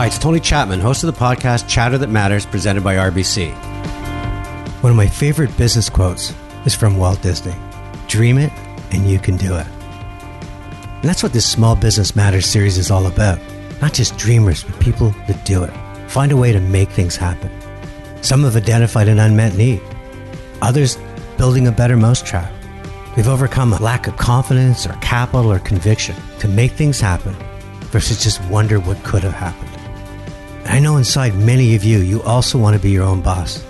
Hi, it's Tony Chapman, host of the podcast Chatter That Matters, presented by RBC. One of my favorite business quotes is from Walt Disney Dream it, and you can do it. And that's what this Small Business Matters series is all about. Not just dreamers, but people that do it. Find a way to make things happen. Some have identified an unmet need, others building a better mousetrap. They've overcome a lack of confidence or capital or conviction to make things happen versus just wonder what could have happened. I know inside many of you, you also want to be your own boss.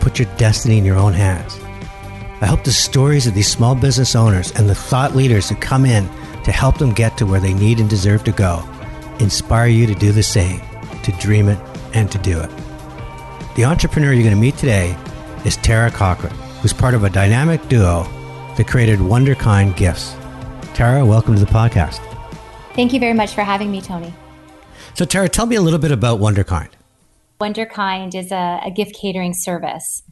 Put your destiny in your own hands. I hope the stories of these small business owners and the thought leaders who come in to help them get to where they need and deserve to go inspire you to do the same, to dream it, and to do it. The entrepreneur you're going to meet today is Tara Cochran, who's part of a dynamic duo that created Wonderkind Gifts. Tara, welcome to the podcast. Thank you very much for having me, Tony. So, Tara, tell me a little bit about Wonderkind. Wonderkind is a, a gift catering service.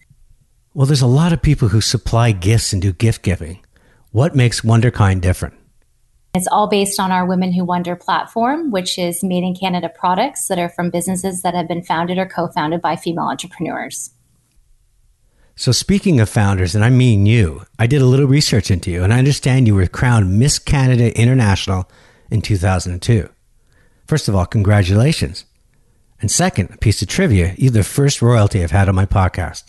Well, there's a lot of people who supply gifts and do gift giving. What makes Wonderkind different? It's all based on our Women Who Wonder platform, which is made in Canada products that are from businesses that have been founded or co founded by female entrepreneurs. So, speaking of founders, and I mean you, I did a little research into you, and I understand you were crowned Miss Canada International in 2002. First of all, congratulations. And second, a piece of trivia you're the first royalty I've had on my podcast.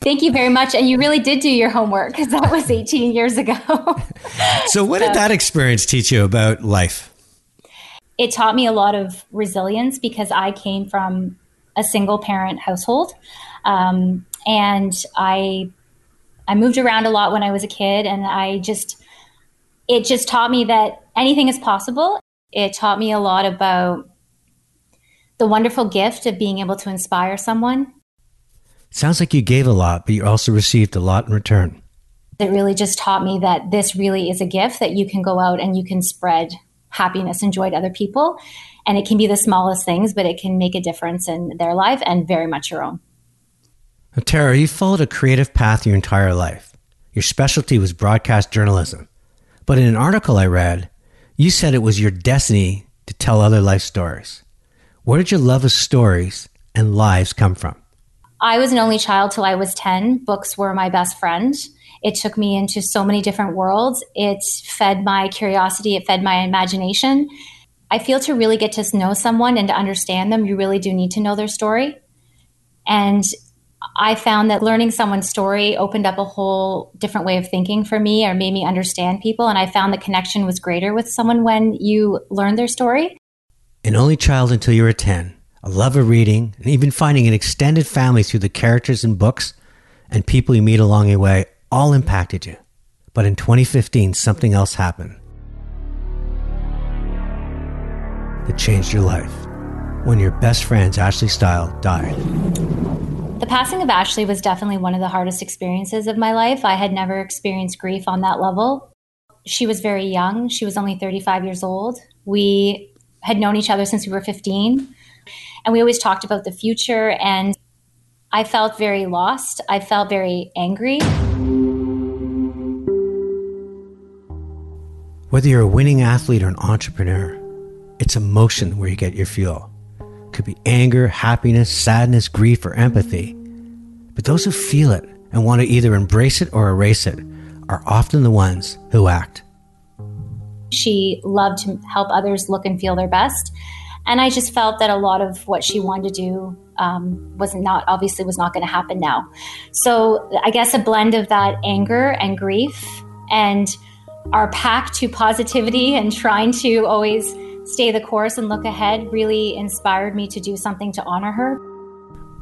Thank you very much. And you really did do your homework because that was 18 years ago. so, what did that experience teach you about life? It taught me a lot of resilience because I came from a single parent household. Um, and I, I moved around a lot when I was a kid. And I just, it just taught me that anything is possible it taught me a lot about the wonderful gift of being able to inspire someone. Sounds like you gave a lot, but you also received a lot in return. It really just taught me that this really is a gift that you can go out and you can spread happiness and joy to other people. And it can be the smallest things, but it can make a difference in their life and very much your own. Now, Tara, you followed a creative path your entire life. Your specialty was broadcast journalism. But in an article I read, you said it was your destiny to tell other life stories. Where did your love of stories and lives come from? I was an only child till I was 10. Books were my best friend. It took me into so many different worlds. It fed my curiosity, it fed my imagination. I feel to really get to know someone and to understand them, you really do need to know their story. And I found that learning someone's story opened up a whole different way of thinking for me or made me understand people. And I found the connection was greater with someone when you learned their story. An only child until you were 10, a love of reading, and even finding an extended family through the characters in books and people you meet along your way all impacted you. But in 2015, something else happened that changed your life when your best friend's Ashley Style died. The passing of Ashley was definitely one of the hardest experiences of my life. I had never experienced grief on that level. She was very young. She was only 35 years old. We had known each other since we were 15. And we always talked about the future. And I felt very lost. I felt very angry. Whether you're a winning athlete or an entrepreneur, it's emotion where you get your fuel could be anger, happiness, sadness, grief, or empathy. But those who feel it and want to either embrace it or erase it are often the ones who act. She loved to help others look and feel their best. And I just felt that a lot of what she wanted to do um, was not, obviously, was not going to happen now. So I guess a blend of that anger and grief and our pack to positivity and trying to always stay the course and look ahead really inspired me to do something to honor her.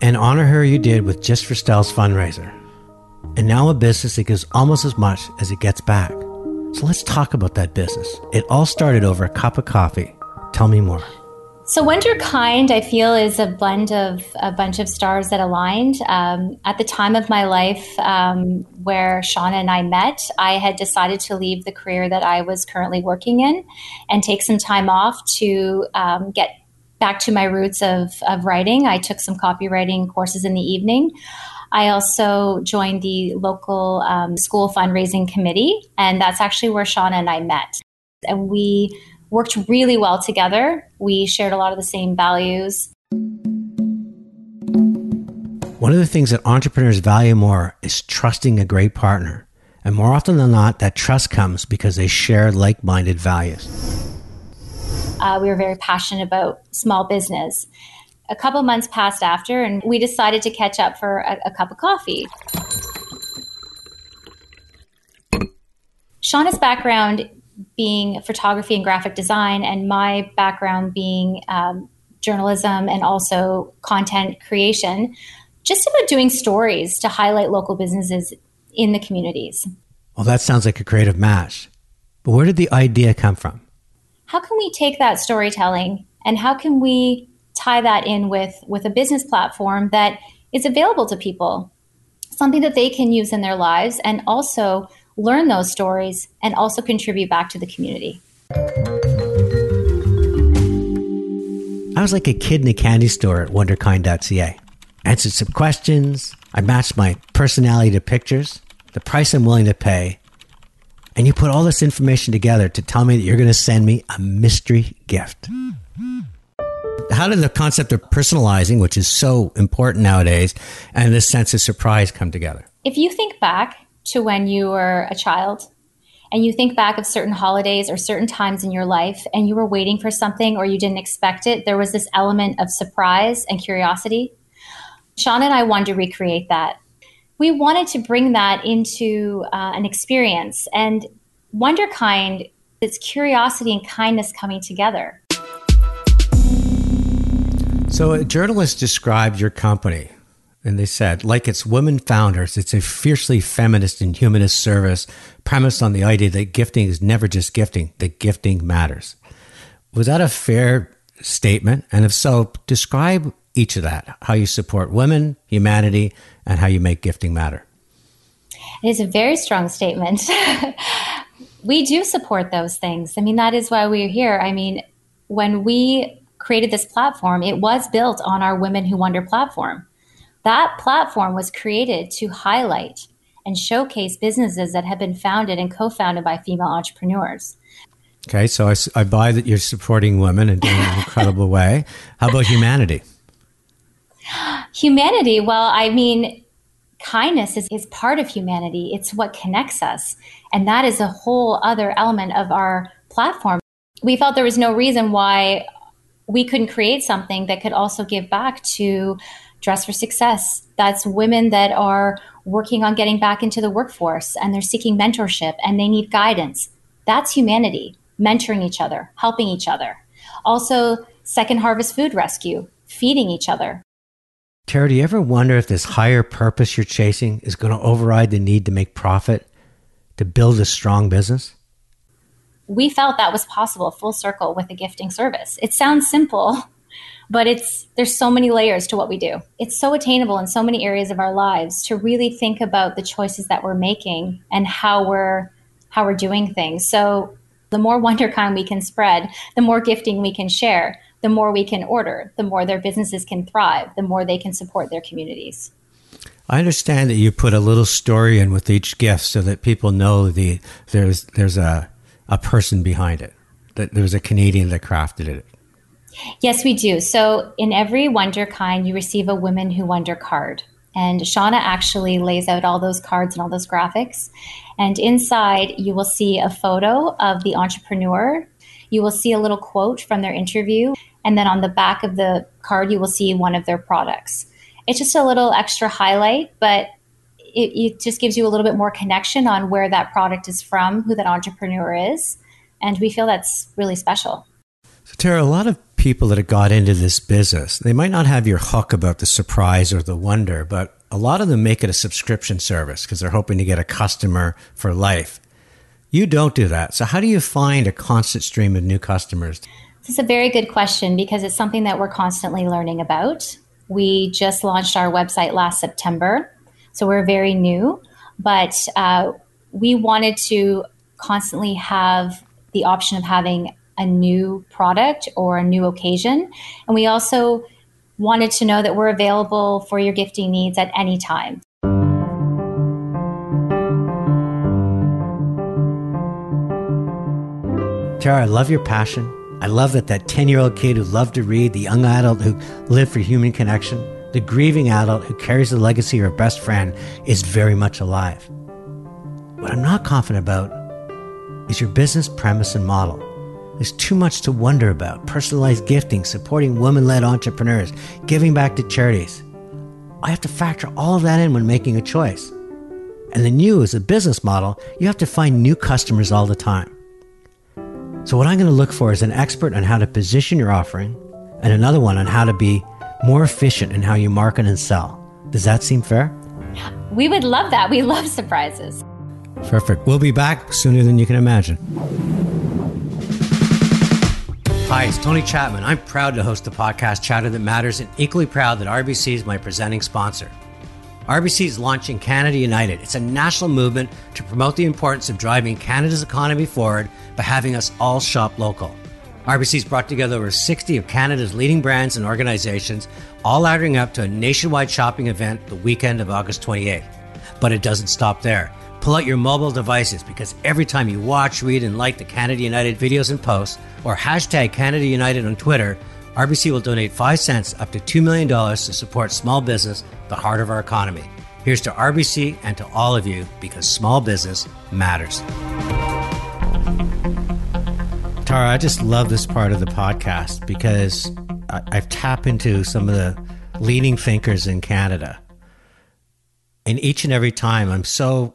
And honor her you did with Just for Styles fundraiser. And now a business that gives almost as much as it gets back. So let's talk about that business. It all started over a cup of coffee. Tell me more. So, Wonderkind, I feel, is a blend of a bunch of stars that aligned. Um, at the time of my life um, where Shauna and I met, I had decided to leave the career that I was currently working in and take some time off to um, get back to my roots of, of writing. I took some copywriting courses in the evening. I also joined the local um, school fundraising committee, and that's actually where Shauna and I met. And we worked really well together. We shared a lot of the same values. One of the things that entrepreneurs value more is trusting a great partner. And more often than not, that trust comes because they share like minded values. Uh, we were very passionate about small business. A couple months passed after, and we decided to catch up for a, a cup of coffee. Shauna's background being photography and graphic design, and my background being um, journalism and also content creation, just about doing stories to highlight local businesses in the communities. Well, that sounds like a creative match. But where did the idea come from? How can we take that storytelling and how can we tie that in with, with a business platform that is available to people? Something that they can use in their lives and also learn those stories and also contribute back to the community. I was like a kid in a candy store at wonderkind.ca. Answered some questions. I matched my personality to pictures, the price I'm willing to pay. And you put all this information together to tell me that you're going to send me a mystery gift. How did the concept of personalizing, which is so important nowadays, and this sense of surprise come together? If you think back to when you were a child and you think back of certain holidays or certain times in your life and you were waiting for something or you didn't expect it, there was this element of surprise and curiosity. Sean and I wanted to recreate that. We wanted to bring that into uh, an experience and Wonderkind, it's curiosity and kindness coming together. So, a journalist described your company and they said, like its women founders, it's a fiercely feminist and humanist service premised on the idea that gifting is never just gifting, that gifting matters. Was that a fair statement? And if so, describe each of that how you support women, humanity, and how you make gifting matter. It is a very strong statement. we do support those things. I mean, that is why we're here. I mean, when we created this platform, it was built on our Women Who Wonder platform that platform was created to highlight and showcase businesses that have been founded and co founded by female entrepreneurs. Okay, so I, I buy that you're supporting women in an incredible way. How about humanity? Humanity, well, I mean, kindness is, is part of humanity. It's what connects us. And that is a whole other element of our platform. We felt there was no reason why we couldn't create something that could also give back to Dress for Success. That's women that are working on getting back into the workforce and they're seeking mentorship and they need guidance. That's humanity, mentoring each other, helping each other. Also, Second Harvest Food Rescue, feeding each other. Tara, do you ever wonder if this higher purpose you're chasing is going to override the need to make profit to build a strong business? We felt that was possible full circle with a gifting service. It sounds simple, but it's there's so many layers to what we do it's so attainable in so many areas of our lives to really think about the choices that we're making and how we're how we're doing things so the more wonderkind we can spread the more gifting we can share the more we can order the more their businesses can thrive the more they can support their communities I understand that you put a little story in with each gift so that people know the there's there's a a person behind it. That there's a Canadian that crafted it. Yes, we do. So in every Wonderkind, you receive a Women Who Wonder card. And Shauna actually lays out all those cards and all those graphics. And inside, you will see a photo of the entrepreneur. You will see a little quote from their interview. And then on the back of the card, you will see one of their products. It's just a little extra highlight, but it, it just gives you a little bit more connection on where that product is from, who that entrepreneur is. And we feel that's really special. So, Tara, a lot of people that have got into this business, they might not have your hook about the surprise or the wonder, but a lot of them make it a subscription service because they're hoping to get a customer for life. You don't do that. So, how do you find a constant stream of new customers? This is a very good question because it's something that we're constantly learning about. We just launched our website last September, so we're very new, but uh, we wanted to constantly have the option of having a new product or a new occasion. And we also wanted to know that we're available for your gifting needs at any time. Tara, I love your passion. I love that that 10 year old kid who loved to read, the young adult who lived for human connection, the grieving adult who carries the legacy of her best friend is very much alive. What I'm not confident about is your business premise and model. There's too much to wonder about personalized gifting, supporting women led entrepreneurs, giving back to charities. I have to factor all of that in when making a choice. And then you, as a business model, you have to find new customers all the time. So, what I'm going to look for is an expert on how to position your offering and another one on how to be more efficient in how you market and sell. Does that seem fair? We would love that. We love surprises. Perfect. We'll be back sooner than you can imagine. Hi, it's Tony Chapman. I'm proud to host the podcast Chatter That Matters and equally proud that RBC is my presenting sponsor. RBC is launching Canada United. It's a national movement to promote the importance of driving Canada's economy forward by having us all shop local. RBC RBC's brought together over 60 of Canada's leading brands and organizations, all adding up to a nationwide shopping event the weekend of August 28th. But it doesn't stop there. Pull out your mobile devices because every time you watch, read, and like the Canada United videos and posts, or hashtag Canada United on Twitter, RBC will donate 5 cents up to $2 million to support small business, the heart of our economy. Here's to RBC and to all of you because small business matters. Tara, I just love this part of the podcast because I, I've tapped into some of the leading thinkers in Canada. And each and every time, I'm so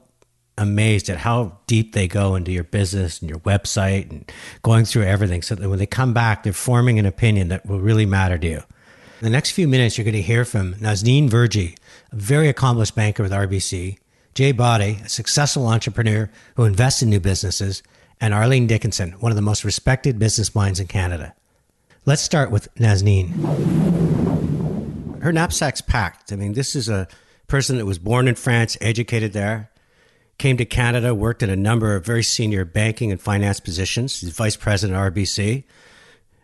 amazed at how deep they go into your business and your website and going through everything so that when they come back, they're forming an opinion that will really matter to you. In the next few minutes, you're going to hear from Nazneen Verjee, a very accomplished banker with RBC, Jay Bhatti, a successful entrepreneur who invests in new businesses, and Arlene Dickinson, one of the most respected business minds in Canada. Let's start with Nazneen. Her knapsack's packed. I mean, this is a person that was born in France, educated there, came to Canada, worked in a number of very senior banking and finance positions. She's vice president of RBC,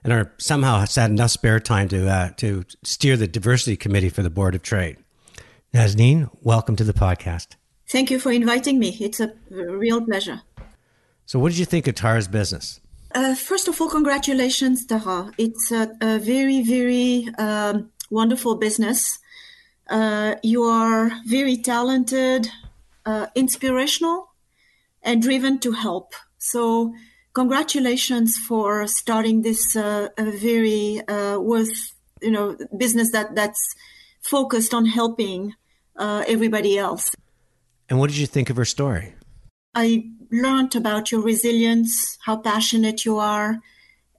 and are somehow has had enough spare time to uh, to steer the diversity committee for the board of trade. Nazneen, welcome to the podcast. Thank you for inviting me. It's a real pleasure. So, what did you think of Tara's business? Uh, first of all, congratulations, Tara. It's a, a very, very um, wonderful business. Uh, you are very talented, uh, inspirational and driven to help. So, congratulations for starting this uh, very uh, worth you know business that that's focused on helping uh, everybody else. And what did you think of her story? I learned about your resilience, how passionate you are,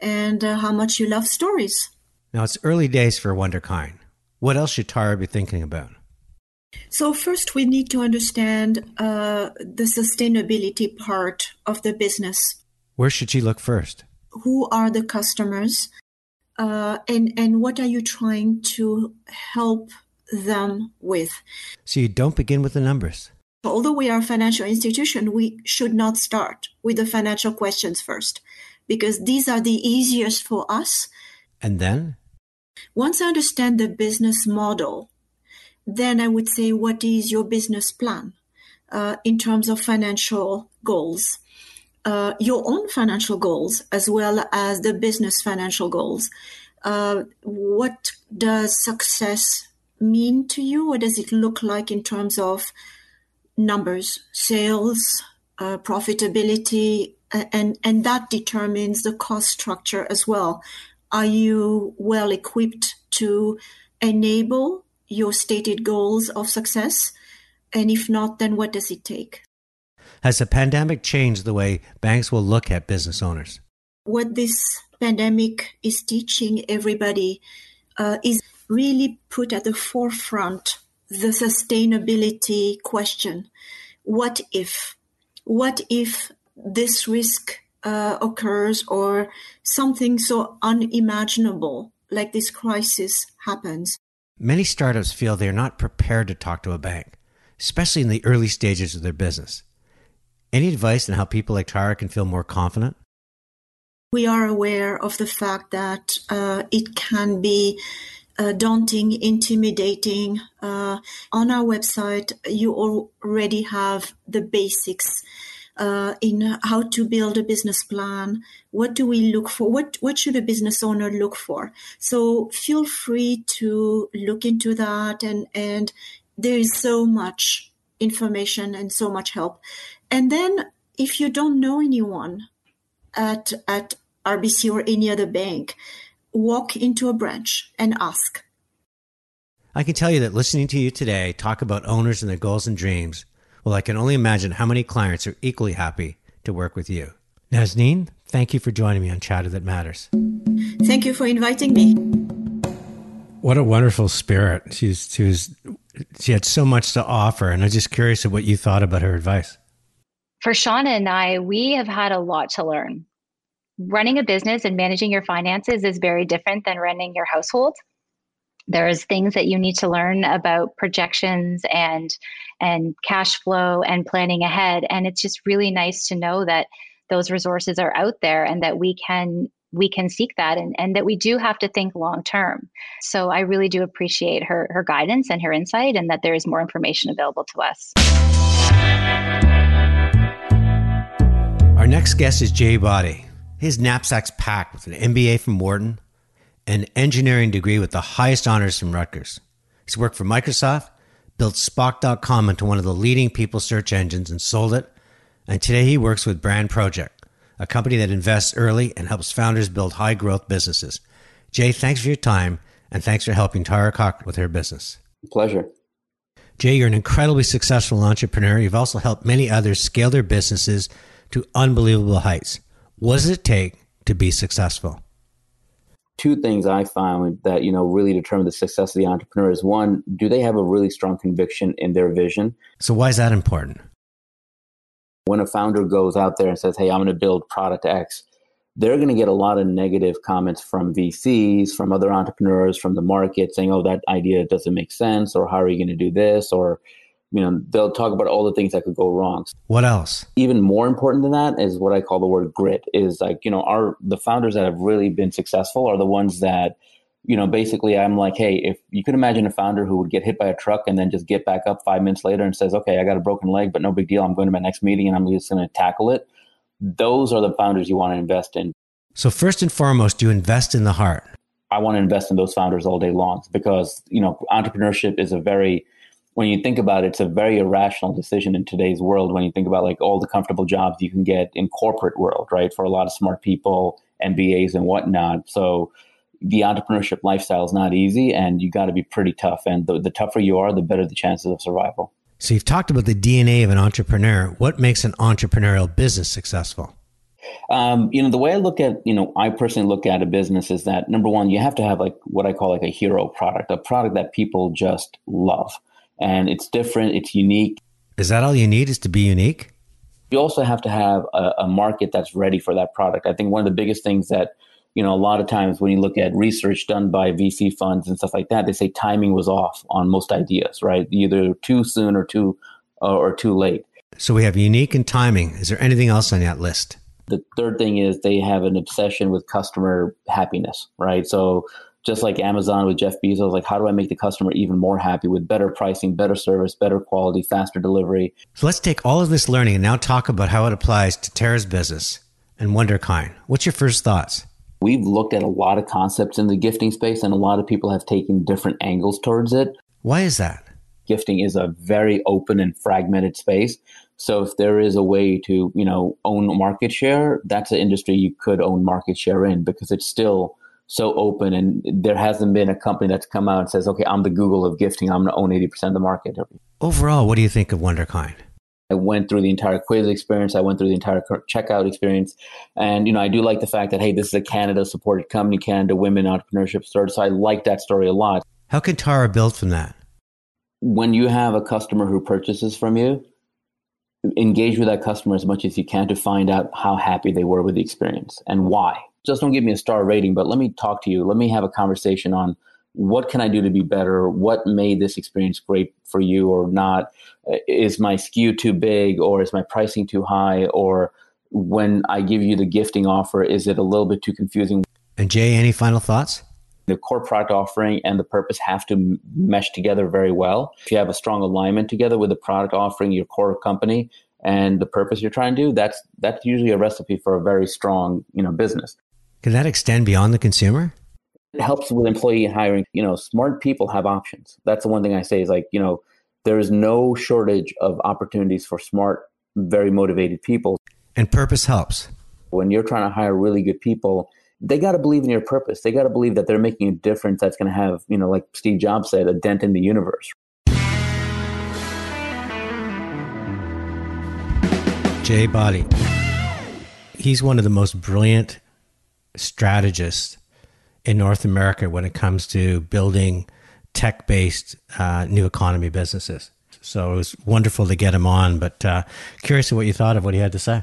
and uh, how much you love stories. Now it's early days for Wonderkind. What else should Tara be thinking about? So, first, we need to understand uh, the sustainability part of the business. Where should she look first? Who are the customers? Uh, and, and what are you trying to help them with? So, you don't begin with the numbers. Although we are a financial institution, we should not start with the financial questions first because these are the easiest for us. And then? Once I understand the business model, then I would say, what is your business plan uh, in terms of financial goals? Uh, your own financial goals as well as the business financial goals. Uh, what does success mean to you? What does it look like in terms of numbers, sales, uh, profitability, and and that determines the cost structure as well. Are you well equipped to enable your stated goals of success? And if not, then what does it take? Has the pandemic changed the way banks will look at business owners? What this pandemic is teaching everybody uh, is really put at the forefront the sustainability question. What if? What if this risk uh, occurs or something so unimaginable like this crisis happens? Many startups feel they're not prepared to talk to a bank, especially in the early stages of their business. Any advice on how people like Tara can feel more confident? We are aware of the fact that uh, it can be uh, daunting, intimidating. Uh, on our website, you already have the basics uh, in how to build a business plan. What do we look for? What what should a business owner look for? So feel free to look into that, and and there is so much information and so much help. And then if you don't know anyone at at RBC or any other bank, walk into a branch and ask. I can tell you that listening to you today talk about owners and their goals and dreams, well, I can only imagine how many clients are equally happy to work with you. Nazneen, thank you for joining me on Chatter That Matters. Thank you for inviting me. What a wonderful spirit. She's she was she had so much to offer, and I'm just curious of what you thought about her advice. For Shauna and I, we have had a lot to learn. Running a business and managing your finances is very different than running your household there's things that you need to learn about projections and and cash flow and planning ahead. And it's just really nice to know that those resources are out there and that we can we can seek that and, and that we do have to think long term. So i really do appreciate her her guidance and her insight and that there is more information available to us. Our next guest is jay bhatti his knapsack's packed with an mba from wharton an engineering degree with the highest honors from Rutgers. He's worked for Microsoft, built Spock.com into one of the leading people search engines and sold it. And today he works with Brand Project, a company that invests early and helps founders build high growth businesses. Jay, thanks for your time and thanks for helping Tara Cochran with her business. Pleasure. Jay, you're an incredibly successful entrepreneur. You've also helped many others scale their businesses to unbelievable heights. What does it take to be successful? Two things I found that you know really determine the success of the entrepreneur is one, do they have a really strong conviction in their vision? So why is that important? When a founder goes out there and says, "Hey, I'm going to build product X," they're going to get a lot of negative comments from VCs, from other entrepreneurs, from the market saying, "Oh, that idea doesn't make sense," or "How are you going to do this?" or you know they'll talk about all the things that could go wrong. What else? Even more important than that is what i call the word grit is like you know our the founders that have really been successful are the ones that you know basically i'm like hey if you could imagine a founder who would get hit by a truck and then just get back up five minutes later and says okay i got a broken leg but no big deal. I'm going to my next meeting and i'm just going to tackle it. Those are the founders you want to invest in. So first and foremost you invest in the heart. I want to invest in those founders all day long because you know entrepreneurship is a very when you think about it, it's a very irrational decision in today's world. When you think about like all the comfortable jobs you can get in corporate world, right? For a lot of smart people, MBAs and whatnot. So the entrepreneurship lifestyle is not easy, and you got to be pretty tough. And the, the tougher you are, the better the chances of survival. So you've talked about the DNA of an entrepreneur. What makes an entrepreneurial business successful? Um, you know, the way I look at, you know, I personally look at a business is that number one, you have to have like what I call like a hero product, a product that people just love and it's different, it's unique. Is that all you need is to be unique? You also have to have a, a market that's ready for that product. I think one of the biggest things that you know, a lot of times when you look at research done by VC funds and stuff like that, they say timing was off on most ideas, right? Either too soon or too uh, or too late. So we have unique and timing. Is there anything else on that list? The third thing is they have an obsession with customer happiness, right? So just like Amazon with Jeff Bezos, like how do I make the customer even more happy with better pricing, better service, better quality, faster delivery? So let's take all of this learning and now talk about how it applies to Tara's business and WonderKind. What's your first thoughts? We've looked at a lot of concepts in the gifting space, and a lot of people have taken different angles towards it. Why is that? Gifting is a very open and fragmented space. So if there is a way to, you know, own market share, that's an industry you could own market share in because it's still so open and there hasn't been a company that's come out and says, okay, I'm the Google of gifting. I'm going to own 80% of the market. Overall, what do you think of wonderkind I went through the entire quiz experience. I went through the entire checkout experience. And, you know, I do like the fact that, hey, this is a Canada supported company, Canada Women Entrepreneurship Story. So I like that story a lot. How can Tara build from that? When you have a customer who purchases from you, engage with that customer as much as you can to find out how happy they were with the experience and why just don't give me a star rating, but let me talk to you. Let me have a conversation on what can I do to be better? What made this experience great for you or not? Uh, is my SKU too big or is my pricing too high? Or when I give you the gifting offer, is it a little bit too confusing? And Jay, any final thoughts? The core product offering and the purpose have to mesh together very well. If you have a strong alignment together with the product offering, your core company, and the purpose you're trying to do, that's that's usually a recipe for a very strong, you know, business. Can that extend beyond the consumer? It helps with employee hiring. You know, smart people have options. That's the one thing I say is like, you know, there is no shortage of opportunities for smart, very motivated people. And purpose helps. When you're trying to hire really good people, they got to believe in your purpose. They got to believe that they're making a difference that's going to have, you know, like Steve Jobs said, a dent in the universe. Jay Bhatti. He's one of the most brilliant strategists in North America when it comes to building tech based uh, new economy businesses. So it was wonderful to get him on, but uh, curious what you thought of what he had to say.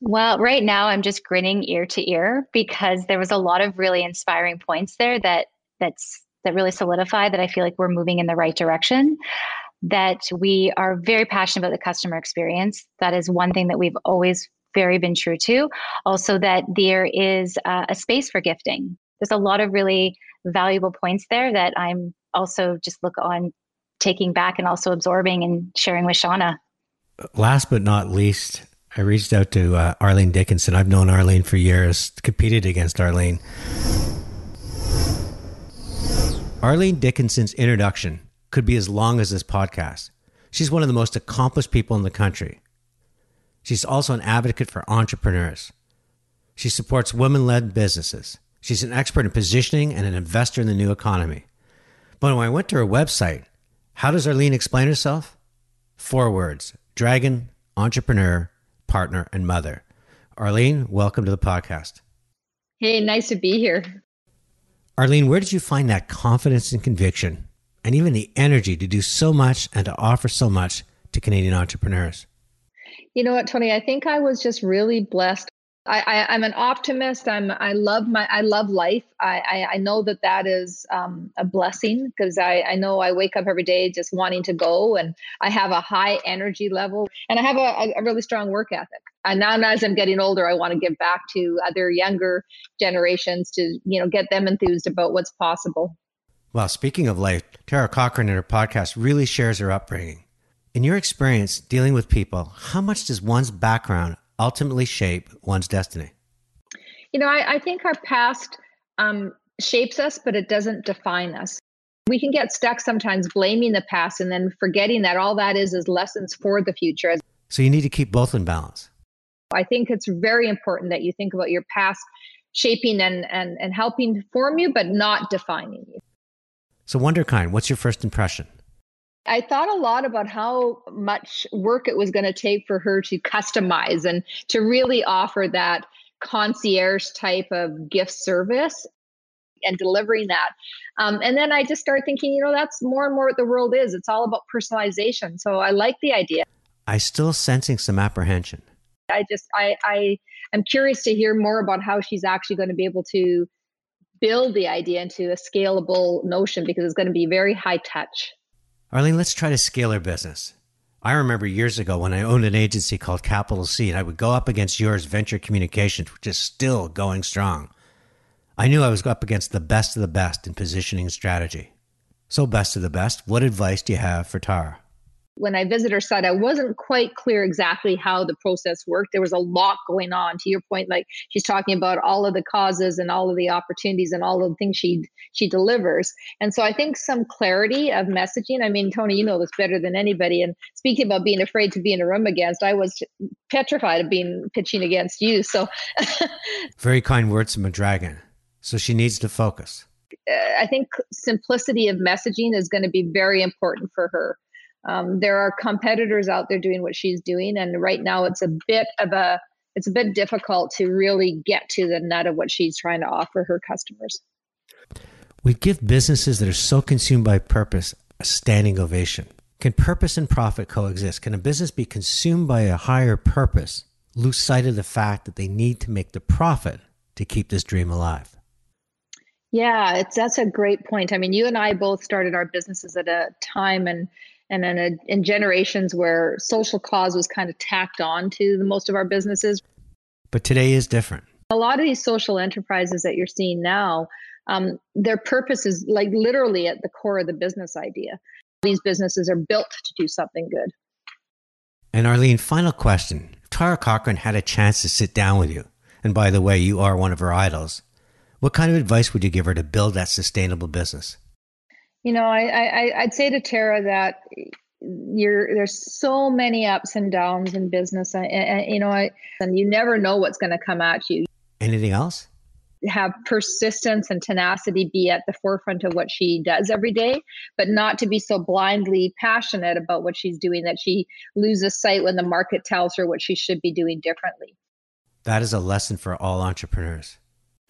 Well, right now I'm just grinning ear to ear because there was a lot of really inspiring points there that that's that really solidify that I feel like we're moving in the right direction. That we are very passionate about the customer experience. That is one thing that we've always very been true to. Also, that there is uh, a space for gifting. There's a lot of really valuable points there that I'm also just look on taking back and also absorbing and sharing with Shauna. Last but not least, I reached out to uh, Arlene Dickinson. I've known Arlene for years, competed against Arlene. Arlene Dickinson's introduction could be as long as this podcast. She's one of the most accomplished people in the country. She's also an advocate for entrepreneurs. She supports women led businesses. She's an expert in positioning and an investor in the new economy. But when I went to her website, how does Arlene explain herself? Four words dragon, entrepreneur, partner, and mother. Arlene, welcome to the podcast. Hey, nice to be here. Arlene, where did you find that confidence and conviction and even the energy to do so much and to offer so much to Canadian entrepreneurs? You know what, Tony? I think I was just really blessed I, I am an optimist. I'm I love my I love life. I I, I know that that is um, a blessing because I I know I wake up every day just wanting to go, and I have a high energy level, and I have a, a really strong work ethic. And now as I'm getting older, I want to give back to other younger generations to you know get them enthused about what's possible. Well, speaking of life, Tara Cochran in her podcast really shares her upbringing. In your experience dealing with people, how much does one's background ultimately shape one's destiny? You know, I, I think our past um, shapes us, but it doesn't define us. We can get stuck sometimes blaming the past and then forgetting that all that is is lessons for the future. So you need to keep both in balance. I think it's very important that you think about your past shaping and, and, and helping form you, but not defining you. So, Wonderkind, what's your first impression? I thought a lot about how much work it was going to take for her to customize and to really offer that concierge type of gift service and delivering that. Um, and then I just started thinking, you know, that's more and more what the world is. It's all about personalization. So I like the idea. I still sensing some apprehension. I just I I am curious to hear more about how she's actually going to be able to build the idea into a scalable notion because it's going to be very high touch. Arlene, let's try to scale our business. I remember years ago when I owned an agency called Capital C, and I would go up against yours, Venture Communications, which is still going strong. I knew I was up against the best of the best in positioning strategy. So, best of the best, what advice do you have for Tara? When I visited her site, I wasn't quite clear exactly how the process worked. There was a lot going on. To your point, like she's talking about all of the causes and all of the opportunities and all of the things she she delivers. And so I think some clarity of messaging. I mean, Tony, you know this better than anybody. And speaking about being afraid to be in a room against, I was petrified of being pitching against you. So very kind words from a dragon. So she needs to focus. Uh, I think simplicity of messaging is going to be very important for her um, there are competitors out there doing what she's doing, and right now it's a bit of a it's a bit difficult to really get to the nut of what she's trying to offer her customers. We give businesses that are so consumed by purpose a standing ovation. Can purpose and profit coexist? Can a business be consumed by a higher purpose, lose sight of the fact that they need to make the profit to keep this dream alive? Yeah, it's that's a great point. I mean, you and I both started our businesses at a time and and then a, in generations where social cause was kind of tacked on to the most of our businesses. But today is different. A lot of these social enterprises that you're seeing now, um, their purpose is like literally at the core of the business idea. These businesses are built to do something good. And Arlene, final question. If Tara Cochran had a chance to sit down with you, and by the way, you are one of her idols, what kind of advice would you give her to build that sustainable business? You know, I, I I'd say to Tara that you're there's so many ups and downs in business, and, and you know, I, and you never know what's going to come at you. Anything else? have persistence and tenacity be at the forefront of what she does every day, but not to be so blindly passionate about what she's doing that she loses sight when the market tells her what she should be doing differently. That is a lesson for all entrepreneurs.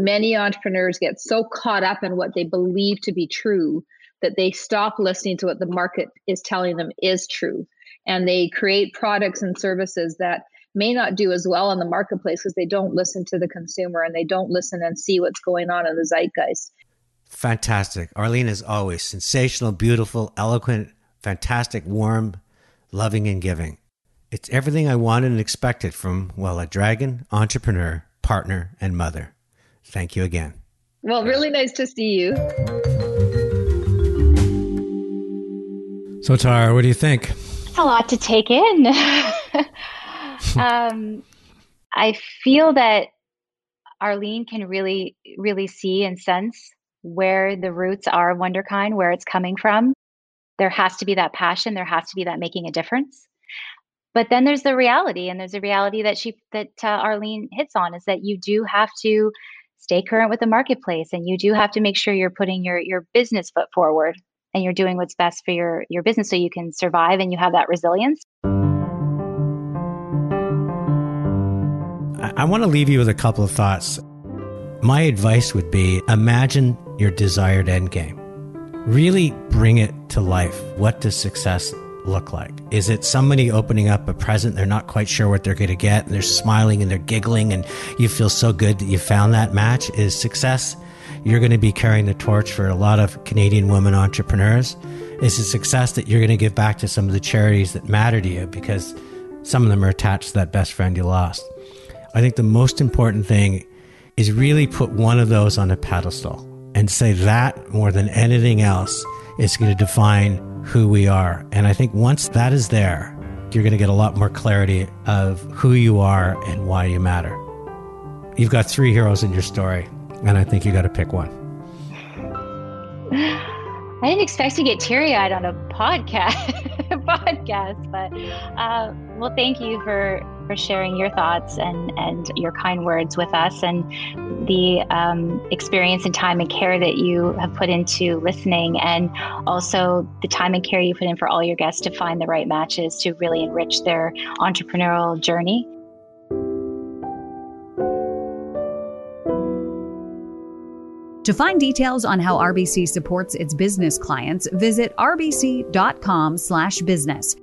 Many entrepreneurs get so caught up in what they believe to be true that they stop listening to what the market is telling them is true. And they create products and services that may not do as well in the marketplace because they don't listen to the consumer and they don't listen and see what's going on in the zeitgeist. Fantastic. Arlene is always sensational, beautiful, eloquent, fantastic, warm, loving, and giving. It's everything I wanted and expected from, well, a dragon, entrepreneur, partner, and mother. Thank you again. Well, really nice to see you. So, Tara, what do you think? A lot to take in. um, I feel that Arlene can really, really see and sense where the roots are of Wonderkind, where it's coming from. There has to be that passion. There has to be that making a difference. But then there's the reality, and there's a reality that she that uh, Arlene hits on is that you do have to stay current with the marketplace, and you do have to make sure you're putting your your business foot forward, and you're doing what's best for your your business so you can survive and you have that resilience. I want to leave you with a couple of thoughts. My advice would be imagine your desired end game. Really bring it to life. What does success look like? Is it somebody opening up a present? They're not quite sure what they're going to get and they're smiling and they're giggling and you feel so good that you found that match? Is success? You're going to be carrying the torch for a lot of Canadian women entrepreneurs. It's a success that you're going to give back to some of the charities that matter to you because some of them are attached to that best friend you lost? I think the most important thing is really put one of those on a pedestal and say that more than anything else is going to define who we are. And I think once that is there, you're going to get a lot more clarity of who you are and why you matter. You've got three heroes in your story, and I think you got to pick one. I didn't expect to get teary eyed on a podcast, podcast, but uh, well, thank you for for sharing your thoughts and and your kind words with us, and the um, experience and time and care that you have put into listening, and also the time and care you put in for all your guests to find the right matches to really enrich their entrepreneurial journey. To find details on how RBC supports its business clients, visit rbc.com/business.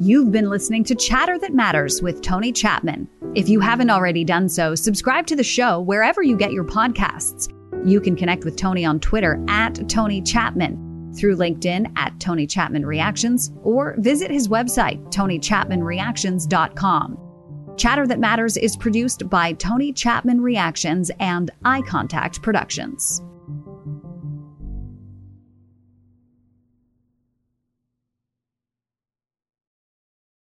You've been listening to Chatter That Matters with Tony Chapman. If you haven't already done so, subscribe to the show wherever you get your podcasts. You can connect with Tony on Twitter at Tony Chapman, through LinkedIn at Tony Chapman Reactions, or visit his website, tonychapmanreactions.com. Chatter That Matters is produced by Tony Chapman Reactions and Eye Contact Productions.